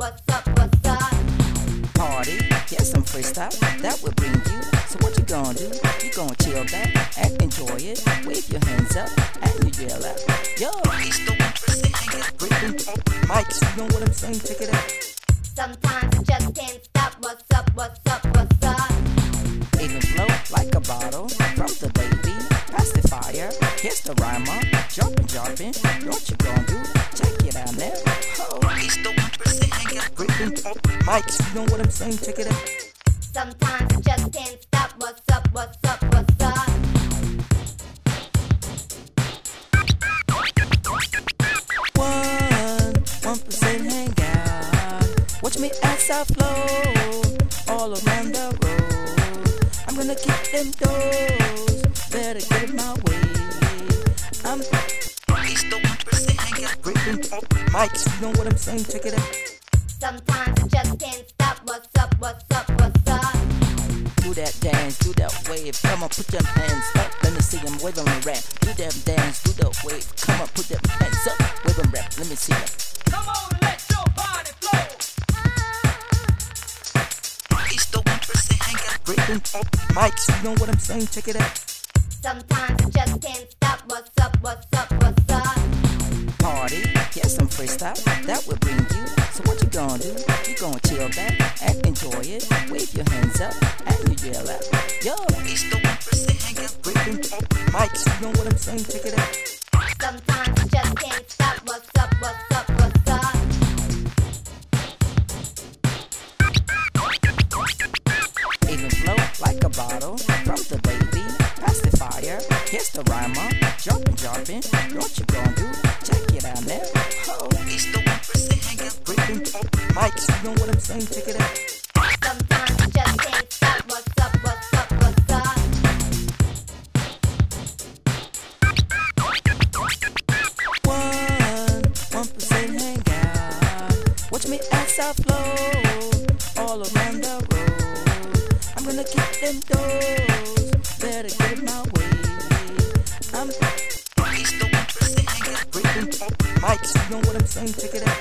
What's up, what's up? Party, get I'm freestyle. that will bring you. So what you gonna do? You gonna chill back and enjoy it. Wave your hands up and you yell out. Yo, please don't breathing mics, you know what I'm saying? Check it out. Sometimes just can't stop. What's up, what's up, what's up? Even flow like a bottle from the baby. Pass the fire, here's the rhymer. Jumping, jumping, don't you breaking mics. You know what I'm saying? Check it out. Sometimes I just can't stop. What's up? What's up? What's up? One, one percent hang out. Watch me as I flow all around the road. I'm gonna keep them doors. Better get in my way. I'm it's the one percent hang out. Breaking mics. You know what I'm saying? Check it out. Sometimes I just can't stop. What's up? What's up? What's up? Do that dance, do that wave. Come on, put your hands up. Let me see them waving around. Do that dance, do that wave. Come on, put them hands up. Wave them rap. Let me see them. Come on, let your body flow. It's the one percent hang out. Breaking mics. You know what I'm saying? Check it out. Sometimes I just can't stop. What's up? What's up? What's up? Party, here's some freestyle that will bring you. So what you gonna do? You gonna chill back and enjoy it. Wave your hands up and you yell out, Yo, it's the one percent hang out. Breaking mics. You know what I'm saying? Check it out. Sometimes I just can't stop. What's up? What's up? What's up? Even flow like a bottle from the baby. Pass the fire. Here's the rhymer. Jumping, jumping. What you gonna do? Check it out now. Mics. You know what I'm saying? Check it out. Sometimes I just can't stop. What's up? What's up? What's up? One, one percent hang out. Watch me as I flow all around the road. I'm gonna keep them doors. Better get my way. I'm it's the one percent hang out. Breaking mics. You know what I'm saying? Check it out.